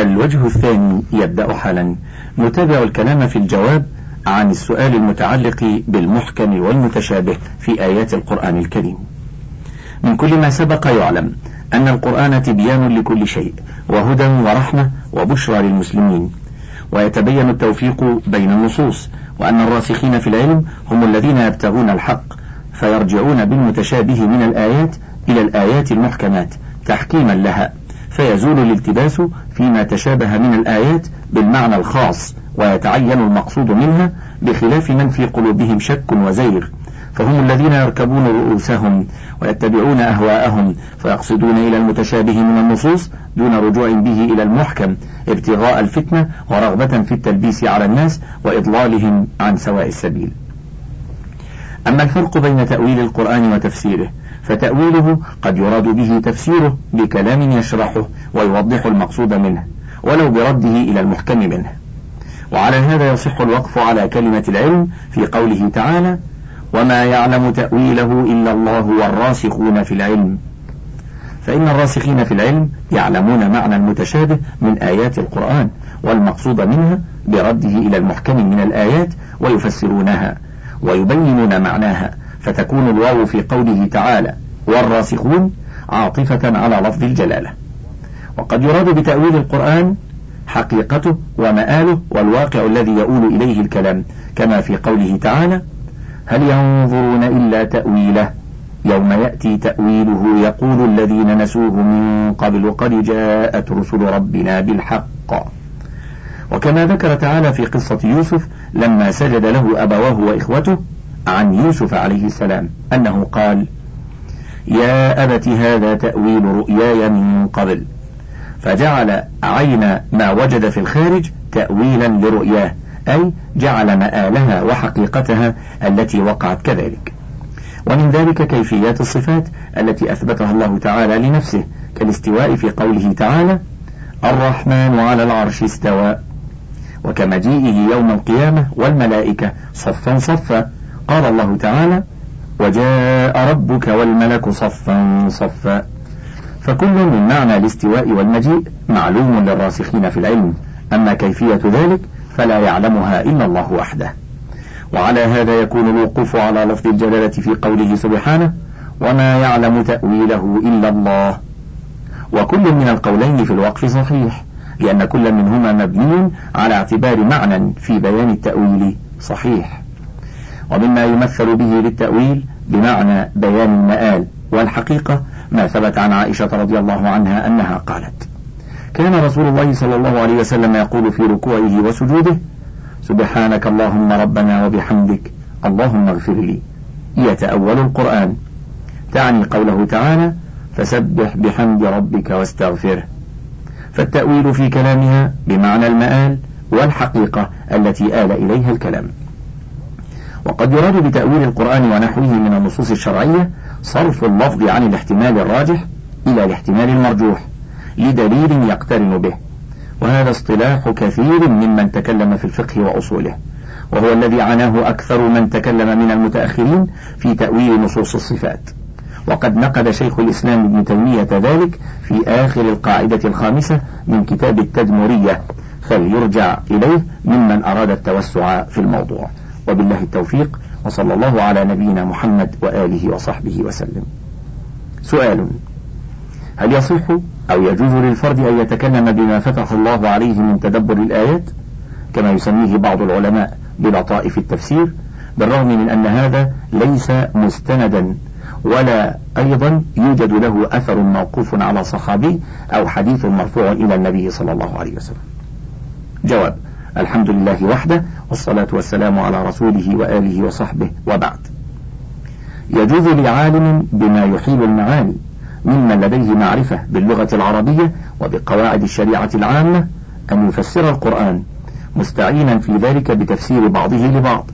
الوجه الثاني يبدأ حالا. نتابع الكلام في الجواب عن السؤال المتعلق بالمحكم والمتشابه في آيات القرآن الكريم. من كل ما سبق يعلم أن القرآن تبيان لكل شيء وهدى ورحمة وبشرى للمسلمين. ويتبين التوفيق بين النصوص وأن الراسخين في العلم هم الذين يبتغون الحق فيرجعون بالمتشابه من الآيات إلى الآيات المحكمات تحكيما لها. فيزول الالتباس فيما تشابه من الآيات بالمعنى الخاص ويتعين المقصود منها بخلاف من في قلوبهم شك وزيغ. فهم الذين يركبون رؤوسهم ويتبعون أهواءهم فيقصدون إلى المتشابه من النصوص دون رجوع به إلى المحكم ابتغاء الفتنة ورغبة في التلبيس على الناس وإضلالهم عن سواء السبيل. أما الفرق بين تأويل القرآن وتفسيره فتأويله قد يراد به تفسيره بكلام يشرحه ويوضح المقصود منه ولو برده إلى المحكم منه. وعلى هذا يصح الوقف على كلمة العلم في قوله تعالى وما يعلم تأويله إلا الله والراسخون في العلم فإن الراسخين في العلم يعلمون معنى المتشابه من آيات القرآن والمقصود منها برده إلى المحكم من الآيات ويفسرونها. ويبينون معناها فتكون الواو في قوله تعالى والراسخون عاطفة على لفظ الجلالة وقد يراد بتأويل القرآن حقيقته ومآله والواقع الذي يؤول إليه الكلام كما في قوله تعالى هل ينظرون إلا تأويله؟ يوم يأتي تأويله يقول الذين نسوه من قبل قد جاءت رسل ربنا بالحق وكما ذكر تعالى في قصة يوسف لما سجد له أبواه وإخوته عن يوسف عليه السلام أنه قال يا أبت هذا تأويل رؤياي من قبل. فجعل عين ما وجد في الخارج تأويلا لرؤياه أي جعل مآلها وحقيقتها التي وقعت كذلك. ومن ذلك كيفيات الصفات التي أثبتها الله تعالى لنفسه كالاستواء في قوله تعالى الرحمن على العرش استوى وكمجيئه يوم القيامة والملائكة صفا صفا. قال الله تعالى وجاء ربك والملك صفا صفا. فكل من معنى الاستواء والمجيء معلوم للراسخين في العلم. أما كيفية ذلك فلا يعلمها إلا الله وحده. وعلى هذا يكون الوقوف على لفظ الجلالة في قوله سبحانه وما يعلم تأويله إلا الله. وكل من القولين في الوقف صحيح. لأن كل منهما مبني على اعتبار معنى في بيان التأويل. صحيح. ومما يمثل به للتأويل بمعنى بيان المآل والحقيقة ما ثبت عن عائشة رضي الله عنها أنها قالت كان رسول الله صلى الله عليه وسلم يقول في ركوعه وسجوده سبحانك اللهم ربنا وبحمدك اللهم اغفر لي. يتأول القرآن. تعني قوله تعالى فسبح بحمد ربك واستغفره. فالتأويل في كلامها بمعنى المآل والحقيقة التي آل إليها الكلام. وقد يراد بتأويل القرآن ونحوه من النصوص الشرعية صرف اللفظ عن الاحتمال الراجح إلى الاحتمال المرجوح لدليل يقترن به وهذا اصطلاح كثير ممن تكلم في الفقه وأصوله وهو الذي عناه أكثر من تكلم من المتأخرين في تأويل نصوص الصفات. وقد نقد شيخ الإسلام ابن تيمية ذلك في آخر القاعدة الخامسة من كتاب التدمرية فليرجع إليه ممن أراد التوسع في الموضوع. وبالله التوفيق وصلى الله على نبينا محمد وآله وصحبه وسلم. سؤال هل يصح أو يجوز للفرد أن يتكلم بما فتح الله عليه من تدبر الآيات؟ كما يسميه بعض العلماء بلطائف التفسير بالرغم من أن هذا ليس مستندا ولا أيضا يوجد له أثر موقوف على صحابي أو حديث مرفوع إلى النبي صلى الله عليه وسلم. جواب الحمد لله وحده والصلاة والسلام على رسوله وآله وصحبه وبعد. يجوز لعالم بما يحيل المعاني ممن لديه معرفة باللغة العربية وبقواعد الشريعة العامة أن يفسر القرآن مستعينا في ذلك بتفسير بعضه لبعض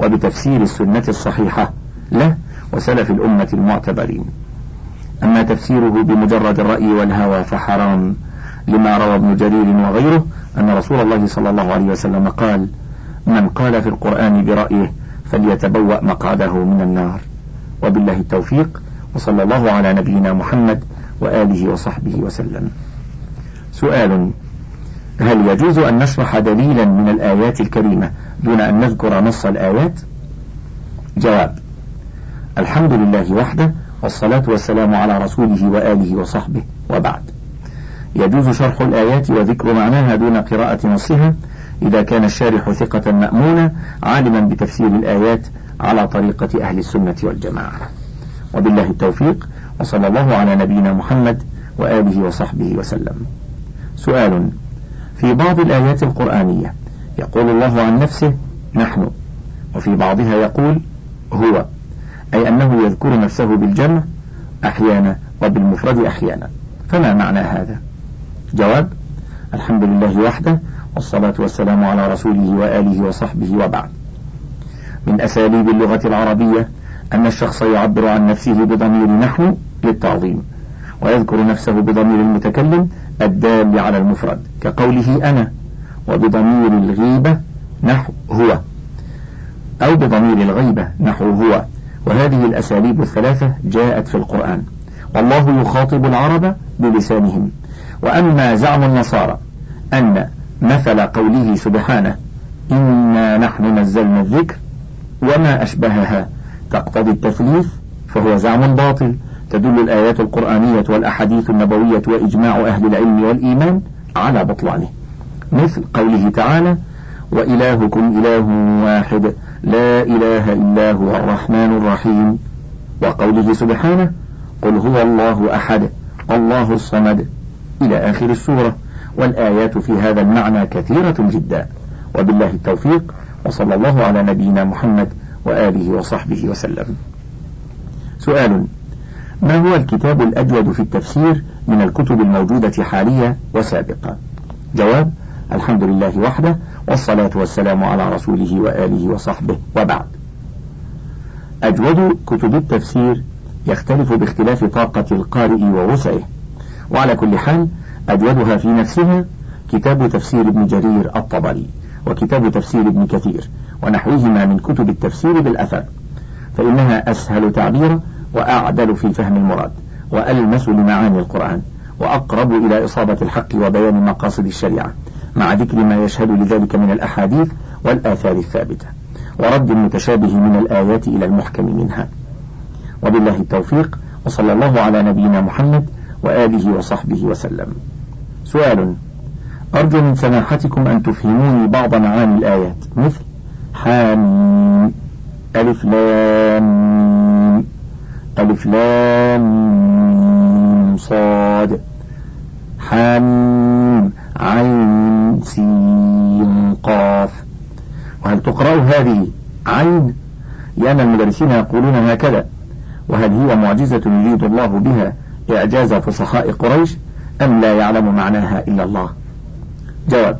وبتفسير السنة الصحيحة له وسلف الأمة المعتبرين. أما تفسيره بمجرد الرأي والهوى فحرام لما روى ابن جرير وغيره أن رسول الله صلى الله عليه وسلم قال من قال في القرآن برأيه فليتبوأ مقعده من النار. وبالله التوفيق وصلى الله على نبينا محمد وآله وصحبه وسلم. سؤال هل يجوز أن نشرح دليلا من الآيات الكريمة دون أن نذكر نص الآيات؟ جواب الحمد لله وحده والصلاة والسلام على رسوله وآله وصحبه وبعد. يجوز شرح الآيات وذكر معناها دون قراءة نصها إذا كان الشارح ثقة مأمونة عالما بتفسير الآيات على طريقة أهل السنة والجماعة. وبالله التوفيق وصلى الله على نبينا محمد وآله وصحبه وسلم. سؤال في بعض الآيات القرآنية يقول الله عن نفسه نحن. وفي بعضها يقول هو. أي أنه يذكر نفسه بالجمع أحيانا وبالمفرد أحيانا. فما معنى هذا؟ جواب الحمد لله وحده والصلاة والسلام على رسوله وآله وصحبه وبعد. من أساليب اللغة العربية أن الشخص يعبر عن نفسه بضمير نحن للتعظيم ويذكر نفسه بضمير المتكلم الدال على المفرد كقوله أنا وبضمير الغيبة نحو هو أو بضمير الغيبة نحو هو. وهذه الأساليب الثلاثة جاءت في القرآن. والله يخاطب العرب بلسانهم. وأما زعم النصارى أن مثل قوله سبحانه إنا نحن نزلنا الذكر وما أشبهها تقتضي التثليث فهو زعم باطل. تدل الآيات القرآنية والأحاديث النبوية وإجماع أهل العلم والإيمان على بطلانه. مثل قوله تعالى وإلهكم إله واحد لا إله إلا هو الرحمن الرحيم. وقوله سبحانه قل هو الله أحد الله الصمد. إلى آخر السورة. والآيات في هذا المعنى كثيرة جدا. وبالله التوفيق. وصلى الله على نبينا محمد وآله وصحبه وسلم. سؤال ما هو الكتاب الأجود في التفسير من الكتب الموجودة حاليا وسابقا؟ جواب الحمد لله وحده والصلاة والسلام على رسوله وآله وصحبه وبعد. أجود كتب التفسير يختلف باختلاف طاقة القارئ ووسعه. وعلى كل حال أجودها في نفسها كتاب تفسير ابن جرير الطبري وكتاب تفسير ابن كثير ونحوهما من كتب التفسير بالأثر. فإنها أسهل تعبيرا وأعدل في فهم المراد وألمس لمعاني القرآن وأقرب إلى إصابة الحق وبيان مقاصد الشريعة. مع ذكر ما يشهد لذلك من الأحاديث والآثار الثابتة. ورد المتشابه من الآيات إلى المحكم منها. وبالله التوفيق وصلى الله على نبينا محمد وآله وصحبه وسلم. سؤال أرجو من سماحتكم أن تفهموني بعض معاني الآيات مثل حامين ألف لام ألف لام صاد عين سين قاف وهل تقرأ هذه عين؟ لأن المدرسين يقولون هكذا. وهل هي معجزة يريد الله بها إعجاز فصحاء قريش؟ أم لا يعلم معناها إلا الله؟ جواب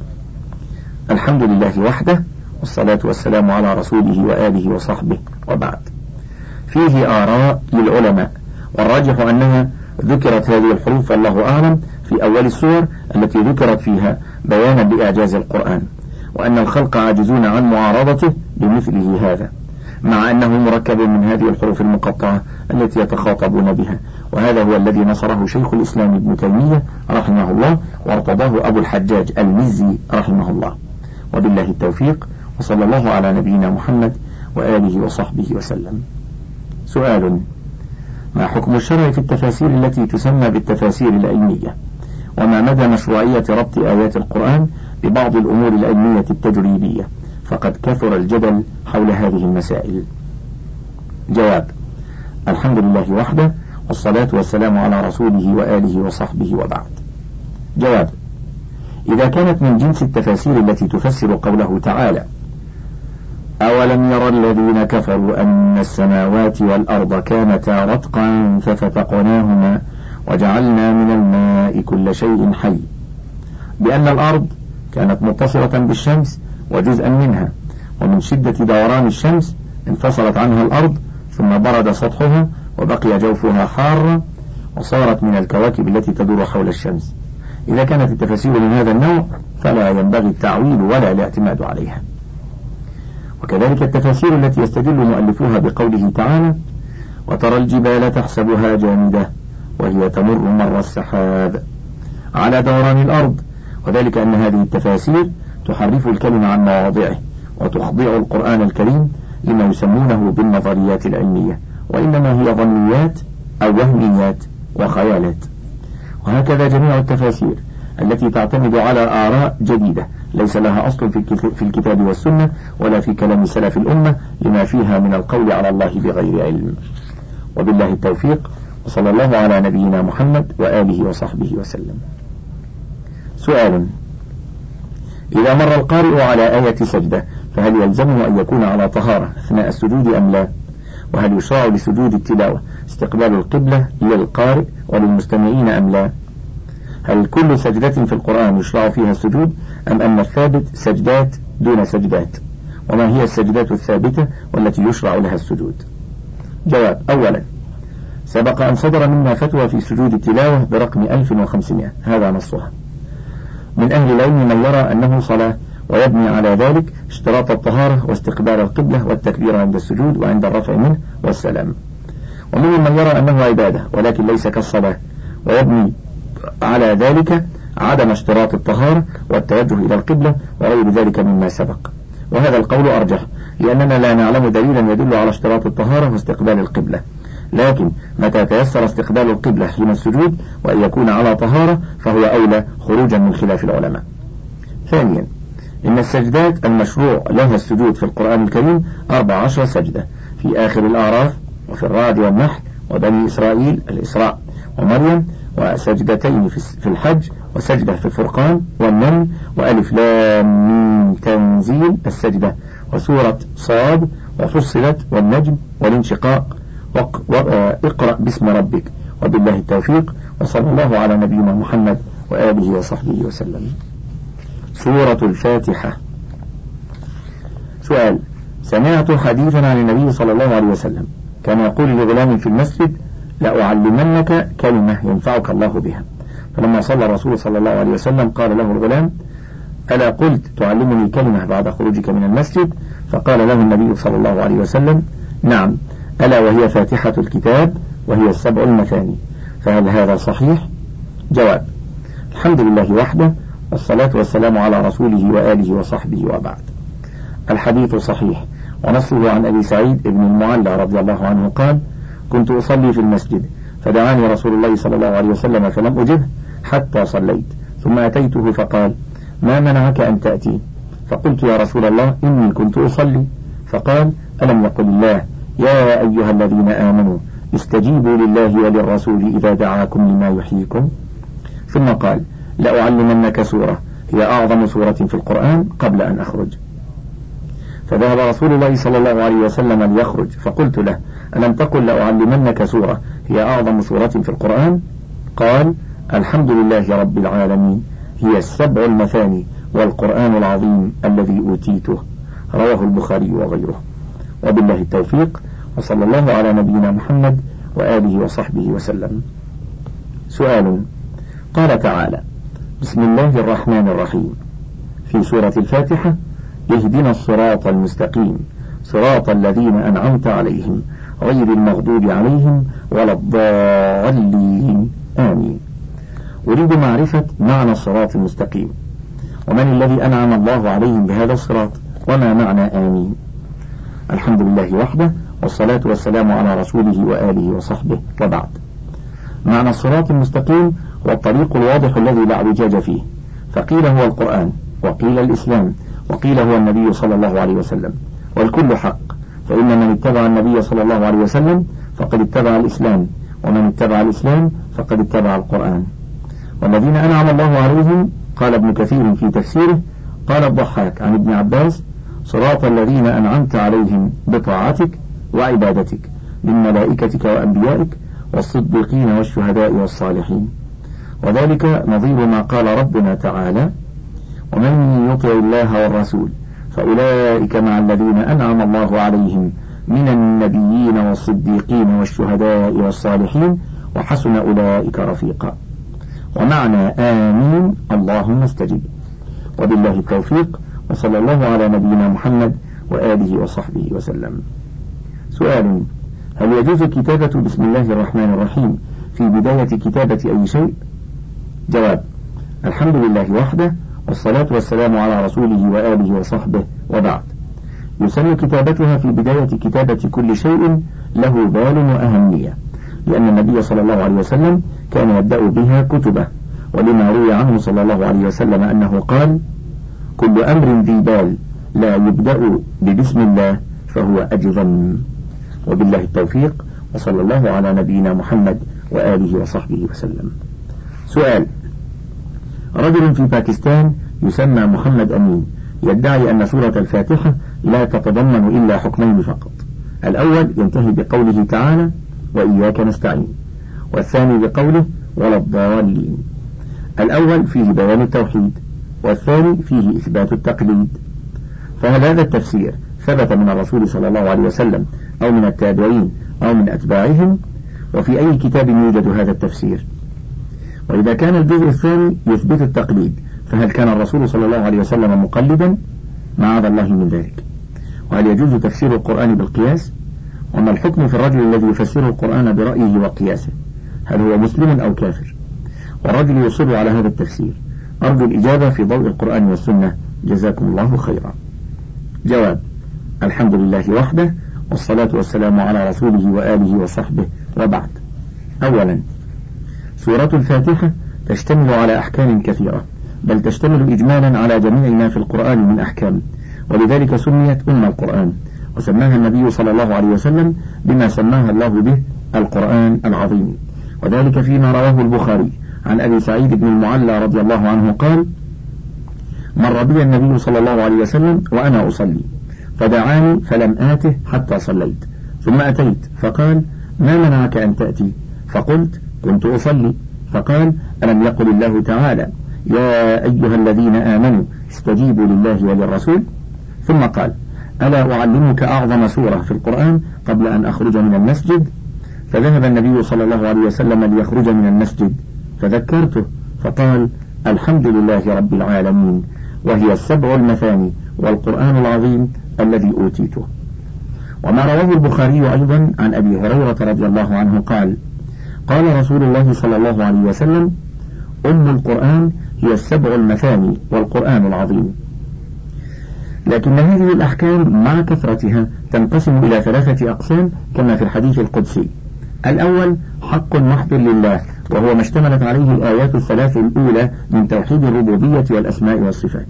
الحمد لله وحده والصلاة والسلام على رسوله وآله وصحبه. وبعد فيه آراء للعلماء والراجح أنها ذكرت هذه الحروف الله أعلم في أول السور التي ذكرت فيها بيانا بإعجاز القرآن وأن الخلق عاجزون عن معارضته بمثله هذا مع أنه مركب من هذه الحروف المقطعة التي يتخاطبون بها. وهذا هو الذي نصره شيخ الإسلام ابن تيمية رحمه الله وارتضاه أبو الحجاج المزي رحمه الله. وبالله التوفيق وصلى الله على نبينا محمد وآله وصحبه وسلم. سؤال ما حكم الشرع في التفاسير التي تسمى بالتفاسير العلمية؟ وما مدى مشروعية ربط آيات القرآن ببعض الأمور العلمية التجريبية فقد كثر الجدل حول هذه المسائل. جواب الحمد لله وحده والصلاة والسلام على رسوله وآله وصحبه وبعد. جواب إذا كانت من جنس التفاسير التي تفسر قوله تعالى أولم ير الذين كفروا أن السماوات والأرض كانتا رتقا ففتقناهما وجعلنا من الماء كل شيء حي. بأن الأرض كانت متصلة بالشمس وجزءا منها ومن شدة دوران الشمس انفصلت عنها الأرض ثم برد سطحها وبقي جوفها حارا وصارت من الكواكب التي تدور حول الشمس. إذا كانت التفاسير من هذا النوع فلا ينبغي التعويل ولا الاعتماد عليها. وكذلك التفاسير التي يستدل مؤلفوها بقوله تعالى وترى الجبال تحسبها جامدة وهي تمر مر السحاب على دوران الأرض. وذلك أن هذه التفاسير تحرف الكلمة عن مواضعه وتخضع القرآن الكريم لما يسمونه بالنظريات العلمية وإنما هي ظنيات أو وهميات وخيالات. وهكذا جميع التفاسير التي تعتمد على آراء جديدة ليس لها أصل في الكتاب والسنة ولا في كلام سلف الأمة لما فيها من القول على الله بغير علم. وبالله التوفيق. وصلى الله على نبينا محمد وآله وصحبه وسلم. سؤال. إذا مر القارئ على آية سجدة فهل يلزمه أن يكون على طهارة أثناء السجود أم لا؟ وهل يشرع لسجود التلاوة استقبال القبلة للقارئ وللمستمعين أم لا؟ هل كل سجدة في القرآن يشرع فيها السجود أم أن الثابت سجدات دون سجدات؟ وما هي السجدات الثابتة والتي يشرع لها السجود؟ جواب. أولا سبق أن صدر منا فتوى في سجود التلاوة برقم 1500 هذا نصها. من أهل العلم من يرى أنه صلاة ويبني على ذلك اشتراط الطهارة واستقبال القبلة والتكبير عند السجود وعند الرفع منه والسلام. ومنهم من يرى أنه عبادة ولكن ليس كالصلاة. ويبني على ذلك عدم اشتراط الطهارة والتوجه إلى القبلة وغير ذلك مما سبق. وهذا القول أرجح لأننا لا نعلم دليلا يدل على اشتراط الطهارة واستقبال القبلة. لكن متى تيسر استقبال القبلة حين السجود وأن يكون على طهارة فهو أولى خروجا من خلاف العلماء. ثانيا إن السجدات المشروع لها السجود في القرآن الكريم أربع عشر سجدة في آخر الأعراف وفي الرعد والنحل وبني إسرائيل الإسراء ومريم وسجدتين في الحج وسجدة في الفرقان والنمل وألف لام تنزيل السجدة وسورة صاد وفصلت والنجم والانشقاق. واقرأ باسم ربك. وبالله التوفيق. وصلى الله على نبينا محمد وآله وصحبه وسلم. سورة الفاتحة. سؤال سمعت حديثا عن النبي صلى الله عليه وسلم. كان يقول لغلام في المسجد لأعلمنك كلمة ينفعك الله بها. فلما صلى الرسول صلى الله عليه وسلم قال له الغلام ألا قلت تعلمني كلمة بعد خروجك من المسجد؟ فقال له النبي صلى الله عليه وسلم نعم. ألا وهي فاتحة الكتاب وهي السبع المثاني فهل هذا صحيح؟ جواب الحمد لله وحده والصلاة والسلام على رسوله وآله وصحبه وبعد. الحديث صحيح ونصه عن أبي سعيد بن المعلى رضي الله عنه قال كنت أصلي في المسجد فدعاني رسول الله صلى الله عليه وسلم فلم أجبه حتى صليت ثم أتيته فقال ما منعك أن تأتي؟ فقلت يا رسول الله إني كنت أصلي. فقال ألم يقل الله يا أيها الذين آمنوا استجيبوا لله وللرسول إذا دعاكم لما يحييكم. ثم قال لأعلمنك سورة هي أعظم سورة في القرآن قبل أن أخرج. فذهب رسول الله صلى الله عليه وسلم ليخرج فقلت له ألم تقل لأعلمنك سورة هي أعظم سورة في القرآن؟ قال الحمد لله رب العالمين هي السبع المثاني والقرآن العظيم الذي أوتيته رواه البخاري وغيره. وبالله التوفيق. وصلى الله على نبينا محمد وآله وصحبه وسلم. سؤال قال تعالى بسم الله الرحمن الرحيم. في سورة الفاتحة اهدنا الصراط المستقيم صراط الذين أنعمت عليهم غير المغضوب عليهم ولا الضالين. آمين. أريد معرفة معنى الصراط المستقيم. ومن الذي أنعم الله عليهم بهذا الصراط؟ وما معنى آمين؟ الحمد لله وحده والصلاة والسلام على رسوله وآله وصحبه وبعد. معنى الصراط المستقيم هو الطريق الواضح الذي لا اعوجاج فيه. فقيل هو القرآن وقيل الإسلام وقيل هو النبي صلى الله عليه وسلم. والكل حق. فإن من اتبع النبي صلى الله عليه وسلم فقد اتبع الإسلام ومن اتبع الإسلام فقد اتبع القرآن. والذين أنعم الله عليهم قال ابن كثير في تفسيره قال الضحاك عن ابن عباس صراط الذين أنعمت عليهم بطاعتك وعبادتك من ملائكتك وأنبيائك والصديقين والشهداء والصالحين. وذلك نظير ما قال ربنا تعالى ومن يطع الله والرسول فأولئك مع الذين أنعم الله عليهم من النبيين والصديقين والشهداء والصالحين وحسن أولئك رفيقا. ومعنى آمين اللهم استجب وبالله التوفيق وصلى الله على نبينا محمد وآله وصحبه وسلم. سؤال. هل يجوز كتابة بسم الله الرحمن الرحيم في بداية كتابة أي شيء؟ جواب الحمد لله وحده والصلاة والسلام على رسوله وآله وصحبه وبعد. يسن كتابتها في بداية كتابة كل شيء له بال وأهمية لأن النبي صلى الله عليه وسلم كان يبدأ بها كتبه ولما روي عنه صلى الله عليه وسلم أنه قال كل أمر ذي بال لا يبدأ ببسم الله فهو أجظم. وبالله التوفيق وصلى الله على نبينا محمد وآله وصحبه وسلم. سؤال رجل في باكستان يسمى محمد أمين يدعي أن سورة الفاتحة لا تتضمن إلا حكمين فقط. الأول ينتهي بقوله تعالى وإياك نستعين والثاني بقوله ولا الضالين. الأول فيه بيان التوحيد والثاني فيه إثبات التقليد. فهل هذا التفسير ثبت من الرسول صلى الله عليه وسلم أو من التابعين أو من أتباعهم وفي أي كتاب يوجد هذا التفسير. وإذا كان الجزء الثاني يثبت التقليد فهل كان الرسول صلى الله عليه وسلم مقلدا؟ معاذ الله من ذلك. وهل يجوز تفسير القرآن بالقياس؟ وما الحكم في الرجل الذي يفسر القرآن برأيه وقياسه؟ هل هو مسلم أو كافر؟ والرجل يصر على هذا التفسير. أرجو الإجابة في ضوء القرآن والسنة. جزاكم الله خيرا. جواب الحمد لله وحده والصلاة والسلام على رسوله وآله وصحبه. وبعد. أولا سورة الفاتحة تشتمل على أحكام كثيرة بل تشتمل إجمالا على جميع ما في القرآن من أحكام ولذلك سميت أم القرآن وسماها النبي صلى الله عليه وسلم بما سماها الله به القرآن العظيم. وذلك فيما رواه البخاري عن أبي سعيد بن المعلى رضي الله عنه قال مر بي النبي صلى الله عليه وسلم وأنا أصلي. فدعاني فلم آته حتى صليت. ثم أتيت. فقال ما منعك أن تأتي؟ فقلت كنت أصلي. فقال ألم يقل الله تعالى يا أيها الذين آمنوا استجيبوا لله وللرسول؟ ثم قال ألا أعلمك أعظم سورة في القرآن قبل أن أخرج من المسجد؟ فذهب النبي صلى الله عليه وسلم ليخرج من المسجد. فذكرته. فقال الحمد لله رب العالمين وهي السبع المثاني والقرآن العظيم الذي أوتيته. وما رواه البخاري أيضا عن أبي هريرة رضي الله عنه قال قال رسول الله صلى الله عليه وسلم أم القرآن هي السبع المثاني والقرآن العظيم. لكن هذه الأحكام مع كثرتها تنقسم إلى ثلاثة أقسام كما في الحديث القدسي. الأول حق محض لله وهو ما اشتملت عليه الآيات الثلاث الأولى من توحيد الربوبية والأسماء والصفات.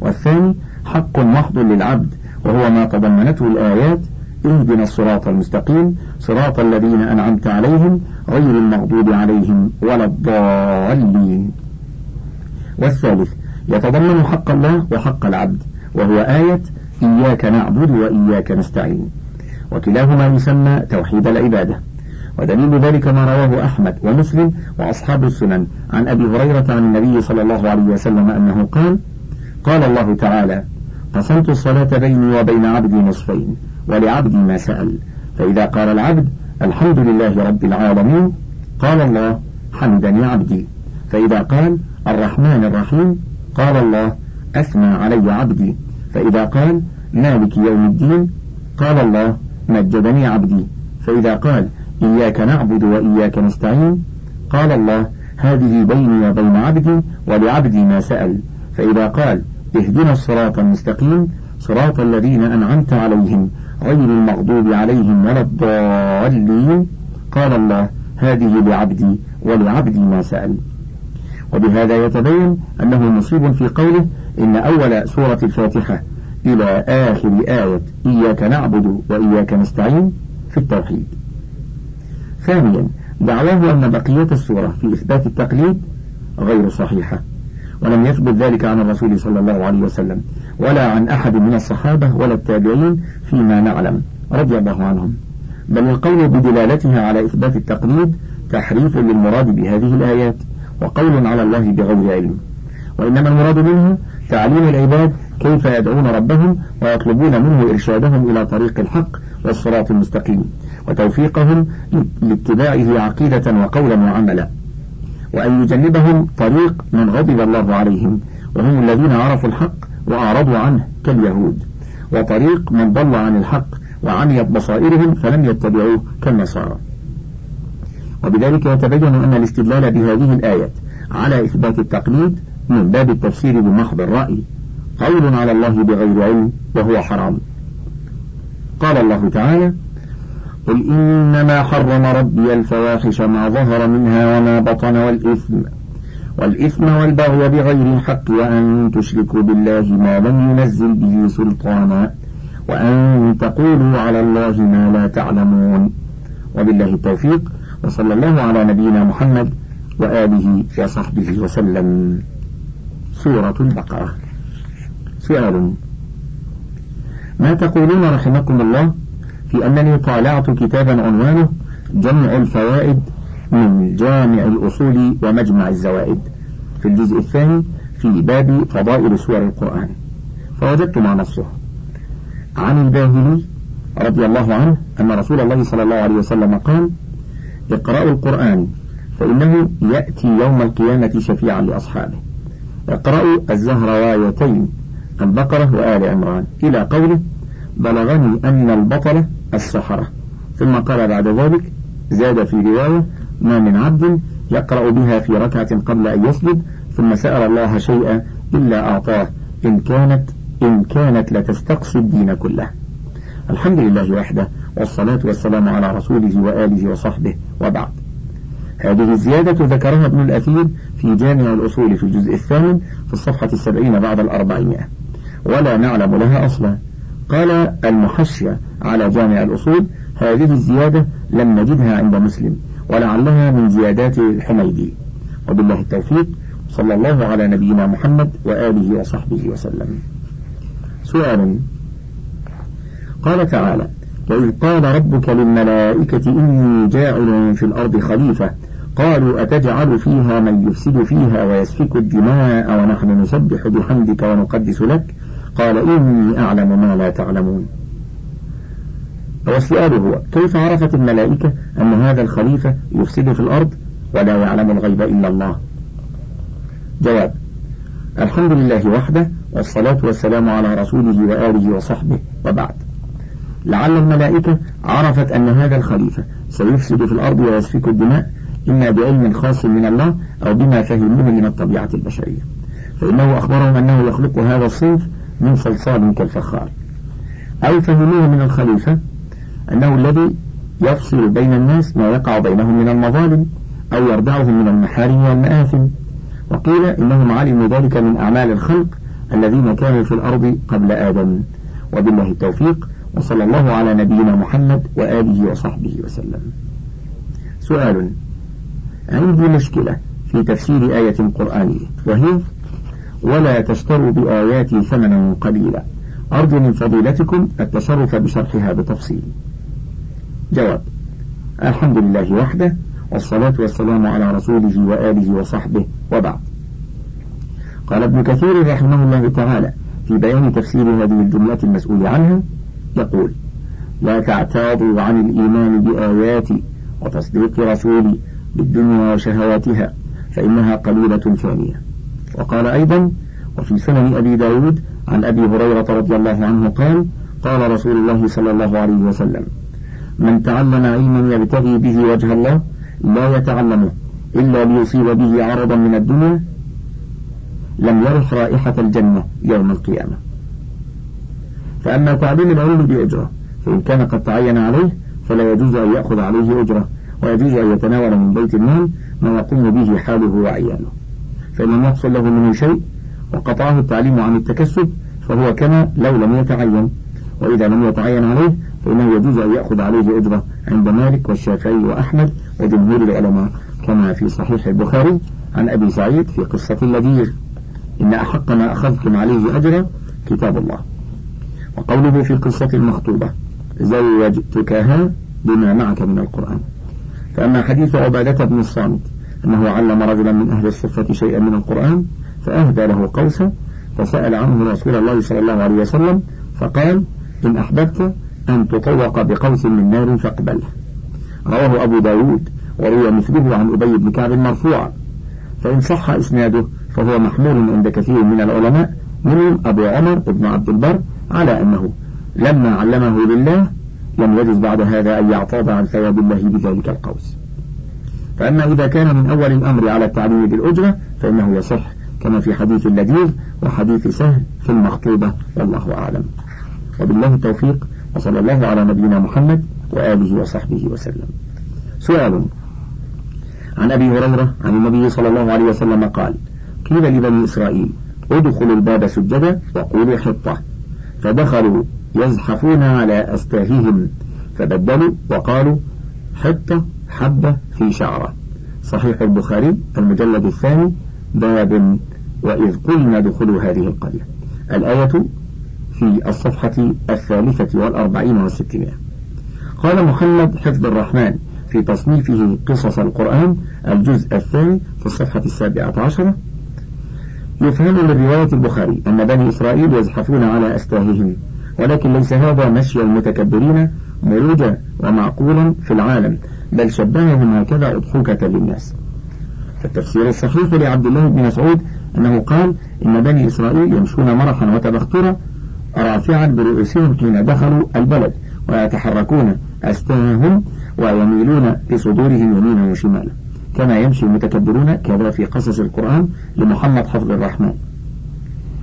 والثاني حق محض للعبد وهو ما تضمنته الآيات اهدنا الصراط المستقيم صراط الذين أنعمت عليهم غير المغضوب عليهم ولا الضالين. والثالث يتضمن حق الله وحق العبد وهو آية إياك نعبد وإياك نستعين. وكلاهما يسمى توحيد العبادة. ودليل ذلك ما رواه أحمد ومسلم وأصحاب السنن عن أبي هريرة عن النبي صلى الله عليه وسلم أنه قال قال الله تعالى قسمت الصلاة بيني وبين عبدي نصفين ولعبدي ما سأل. فإذا قال العبد الحمد لله رب العالمين قال الله حمدني عبدي. فإذا قال الرحمن الرحيم قال الله أثنى علي عبدي. فإذا قال مالك يوم الدين قال الله مجدني عبدي. فإذا قال إياك نعبد وإياك نستعين قال الله هذه بيني وبين عبدي ولعبدي ما سأل. فإذا قال اهدنا الصراط المستقيم صراط الذين أنعمت عليهم غير المغضوب عليهم ولا الضالين. قال الله هذه لعبدي ولعبدي ما سأل. وبهذا يتبين أنه مصيب في قوله إن أول سورة الفاتحة إلى آخر آية إياك نعبد وإياك نستعين في التوحيد. ثانيا دعواه أن بقية السورة في إثبات التقليد غير صحيحة. ولم يثبت ذلك عن الرسول صلى الله عليه وسلم ولا عن أحد من الصحابة ولا التابعين فيما نعلم. رضي الله عنهم. بل القول بدلالتها على إثبات التقليد تحريف للمراد بهذه الآيات وقول على الله بغير علم. وإنما المراد منه تعليم العباد كيف يدعون ربهم ويطلبون منه إرشادهم إلى طريق الحق والصراط المستقيم وتوفيقهم لاتباعه عقيدة وقولا وعملا. وأن يجنبهم طريق من غضب الله عليهم. وهم الذين عرفوا الحق وأعرضوا عنه كاليهود. وطريق من ضل عن الحق وعميت بصائرهم فلم يتبعوه كالنصارى. وبذلك يتبين أن الاستدلال بهذه الآية على إثبات التقليد من باب التفسير بمحض الرأي قول على الله بغير علم وهو حرام. قال الله تعالى قل إنما حرم ربي الفواحش ما ظهر منها وما بطن والإثم والإثم والبغي بغير الحق وأن تشركوا بالله ما لم ينزل به سلطانا وأن تقولوا على الله ما لا تعلمون وبالله التوفيق وصلى الله على نبينا محمد وآله وصحبه وسلم سورة البقرة سؤال ما تقولون رحمكم الله؟ في أنني طالعت كتابا عنوانه جمع الفوائد من جامع الأصول ومجمع الزوائد. في الجزء الثاني في باب فضائل سور القرآن. فوجدت مع نصه. عن الباهلي رضي الله عنه أن رسول الله صلى الله عليه وسلم قال اقرأوا القرآن فإنه يأتي يوم القيامة شفيعا لأصحابه. اقرأوا الزهروايتين البقرة وآل عمران. إلى قوله بلغني أن البطلة السحرة. ثم قال بعد ذلك زاد في رواية ما من عبد يقرأ بها في ركعة قبل أن يسجد ثم سأل الله شيئا إلا أعطاه. إن كانت إن كانت لتستقصي الدين كله. الحمد لله وحده والصلاة والسلام على رسوله وآله وصحبه وبعد. هذه الزيادة ذكرها ابن الأثير في جامع الأصول في الجزء الثامن في الصفحة السبعين بعد الأربعمائة. ولا نعلم لها أصلا. قال المحشية على جامع الأصول هذه الزيادة لم نجدها عند مسلم ولعلها من زيادات الحميدي. وبالله التوفيق صلى الله على نبينا محمد وآله وصحبه وسلم. سؤال. قال تعالى وإذ قال ربك للملائكة إني جاعل في الأرض خليفة قالوا أتجعل فيها من يفسد فيها ويسفك الدماء ونحن نسبح بحمدك ونقدس لك؟ قال إني أعلم ما لا تعلمون. والسؤال هو كيف عرفت الملائكة أن هذا الخليفة يفسد في الأرض ولا يعلم الغيب إلا الله؟ جواب الحمد لله وحده والصلاة والسلام على رسوله وآله وصحبه وبعد. لعل الملائكة عرفت أن هذا الخليفة سيفسد في الأرض ويسفك الدماء إما بعلم خاص من الله أو بما فهموه من الطبيعة البشرية. فإنه أخبرهم أنه يخلق هذا الصنف من صلصال كالفخار أو فهموه من الخليفة أنه الذي يفصل بين الناس ما يقع بينهم من المظالم أو يردعهم من المحارم والمآثم. وقيل إنهم علموا ذلك من أعمال الخلق الذين كانوا في الأرض قبل آدم. وبالله التوفيق وصلى الله على نبينا محمد وآله وصحبه وسلم. سؤال عندي مشكلة في تفسير آية قرآنية وهي ولا تشتروا بآياتي ثمنا قليلا. أرجو من فضيلتكم التصرف بشرحها بتفصيل. جواب الحمد لله وحده والصلاة والسلام على رسوله وآله وصحبه وبعد. قال ابن كثير رحمه الله تعالى في بيان تفسير هذه الجملة المسؤول عنها يقول لا تعتاضوا عن الإيمان بآياتي وتصديق رسولي بالدنيا وشهواتها فإنها قليلة ثانية. وقال أيضا وفي سنن أبي داود عن أبي هريرة رضي الله عنه قال قال رسول الله صلى الله عليه وسلم من تعلم علما يبتغي به وجه الله لا يتعلمه إلا ليصيب به عرضا من الدنيا لم يرح رائحة الجنة يوم القيامة. فأما تعليم العلم بأجرة فإن كان قد تعين عليه فلا يجوز أن يأخذ عليه أجرة ويجوز أن يتناول من بيت المال ما يقوم به حاله وعياله. فإن لم يحصل له منه شيء وقطعه التعليم عن التكسب فهو كما لو لم يتعين. وإذا لم يتعين عليه فإنه يجوز أن يأخذ عليه أجرة عند مالك والشافعي وأحمد وجمهور العلماء. كما في صحيح البخاري عن أبي سعيد في قصة اللذيذ إن أحق ما أخذتم عليه أجرا كتاب الله. وقوله في القصة المخطوبة زوجتكها بما معك من القرآن. فأما حديث عبادة بن الصامت أنه علم رجلا من أهل الصفة شيئا من القرآن فأهدى له قوسا فسأل عنه رسول الله صلى الله عليه وسلم فقال إن أحببت أن تطوق بقوس من نار فاقبله رواه أبو داود وروي مثله عن أبي بن كعب مرفوعا فإن صح إسناده فهو محمول عند كثير من العلماء منهم أبو عمر بن عبد البر على أنه لما علمه لله لم يجز بعد هذا أن يعتاض عن ثواب الله بذلك القوس. فأما إذا كان من أول الأمر على التعليم بالأجرة فإنه يصح كما في حديث اللذيذ وحديث سهل في المخطوبة والله أعلم. وبالله التوفيق وصلى الله على نبينا محمد وآله وصحبه وسلم. سؤال عن أبي هريرة عن النبي صلى الله عليه وسلم قال قيل لبني إسرائيل ادخلوا الباب سجدا وقولوا حطة. فدخلوا يزحفون على أستاههم فبدلوا وقالوا حطة حبة في شعرة. صحيح البخاري المجلد الثاني باب وإذ قلنا دخلوا هذه القرية. الآية في الصفحة الثالثة والأربعين والستمائة. قال محمد حفظ الرحمن في تصنيفه قصص القرآن الجزء الثاني في الصفحة السابعة عشرة. يفهم من رواية البخاري أن بني إسرائيل يزحفون على أستاههم ولكن ليس هذا مشي المتكبرين مروجا ومعقولا في العالم. بل شبههم هكذا أضحوكة للناس فالتفسير الصحيح لعبد الله بن مسعود أنه قال إن بني إسرائيل يمشون مرحا وتبخترا رافعا برؤوسهم حين دخلوا البلد ويتحركون أستاههم ويميلون بصدورهم يمينا وشمالا. كما يمشي المتكبرون كذا في قصص القرآن لمحمد حفظ الرحمن.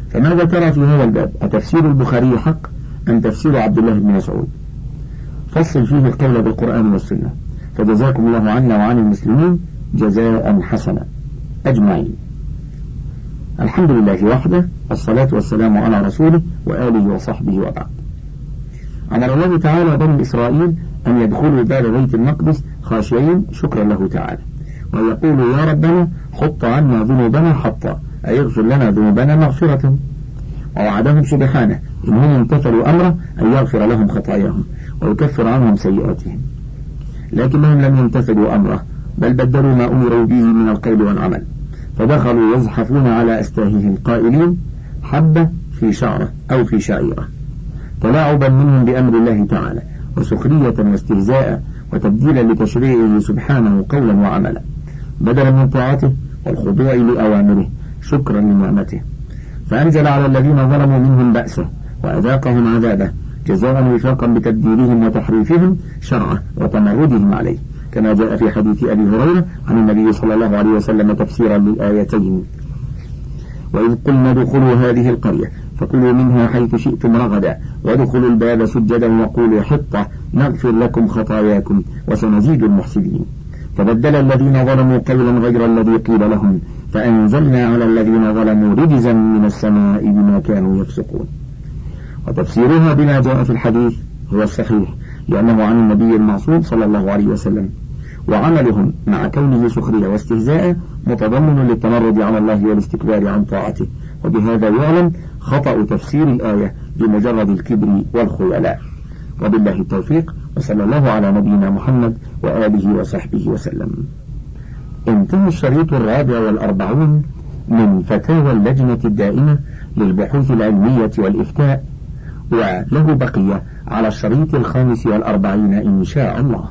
فماذا ترى في هذا الباب أتفسير البخاري حق أم تفسير عبد الله بن مسعود؟ فصل فيه القول بالقرآن والسنة. فجزاكم الله عنا وعن المسلمين جزاء حسنا. أجمعين. الحمد لله وحده الصلاة والسلام على رسوله وآله وصحبه وبعد. أمر الله تعالى بني إسرائيل أن يدخلوا باب بيت المقدس خاشعين شكرا له تعالى. ويقولوا يا ربنا حط عنا ذنوبنا حطا أي اغفر لنا ذنوبنا مغفرة. ووعدهم سبحانه إنهم امتثلوا أمره أن يغفر لهم خطاياهم ويكفر عنهم سيئاتهم. لكنهم لم يمتثلوا أمره بل بدلوا ما أمروا به من القول والعمل. فدخلوا يزحفون على أستاههم قائلين حبة في شعرة أو في شعيرة. تلاعبا منهم بأمر الله تعالى وسخرية واستهزاء وتبديلا لتشريعه سبحانه قولا وعملا. بدلا من طاعته والخضوع لأوامره شكرا لنعمته. فأنزل على الذين ظلموا منهم بأسه وأذاقهم عذابه جزاء وفاقا بتبديلهم وتحريفهم شرعه وتمردهم عليه كما جاء في حديث أبي هريرة عن النبي صلى الله عليه وسلم تفسيرا للآيتين. وإذ قلنا ادخلوا هذه القرية فكلوا منها حيث شئتم رغدا وادخلوا الباب سجدا وقولوا حطة نغفر لكم خطاياكم وسنزيد المحسنين. فبدل الذين ظلموا قولا غير الذي قيل لهم فأنزلنا على الذين ظلموا رجزا من السماء بما كانوا يفسقون. وتفسيرها بما جاء في الحديث هو الصحيح لأنه عن النبي المعصوم صلى الله عليه وسلم. وعملهم مع كونه سخرية واستهزاء متضمن للتمرد على الله والاستكبار عن طاعته. وبهذا يعلم خطأ تفسير الآية بمجرد الكبر والخيلاء. وبالله التوفيق وصلى الله على نبينا محمد وآله وصحبه وسلم. انتهى الشريط الرابع والأربعون من فتاوى اللجنة الدائمة للبحوث العلمية والإفتاء وله بقية على الشريط الخامس والأربعين إن شاء الله.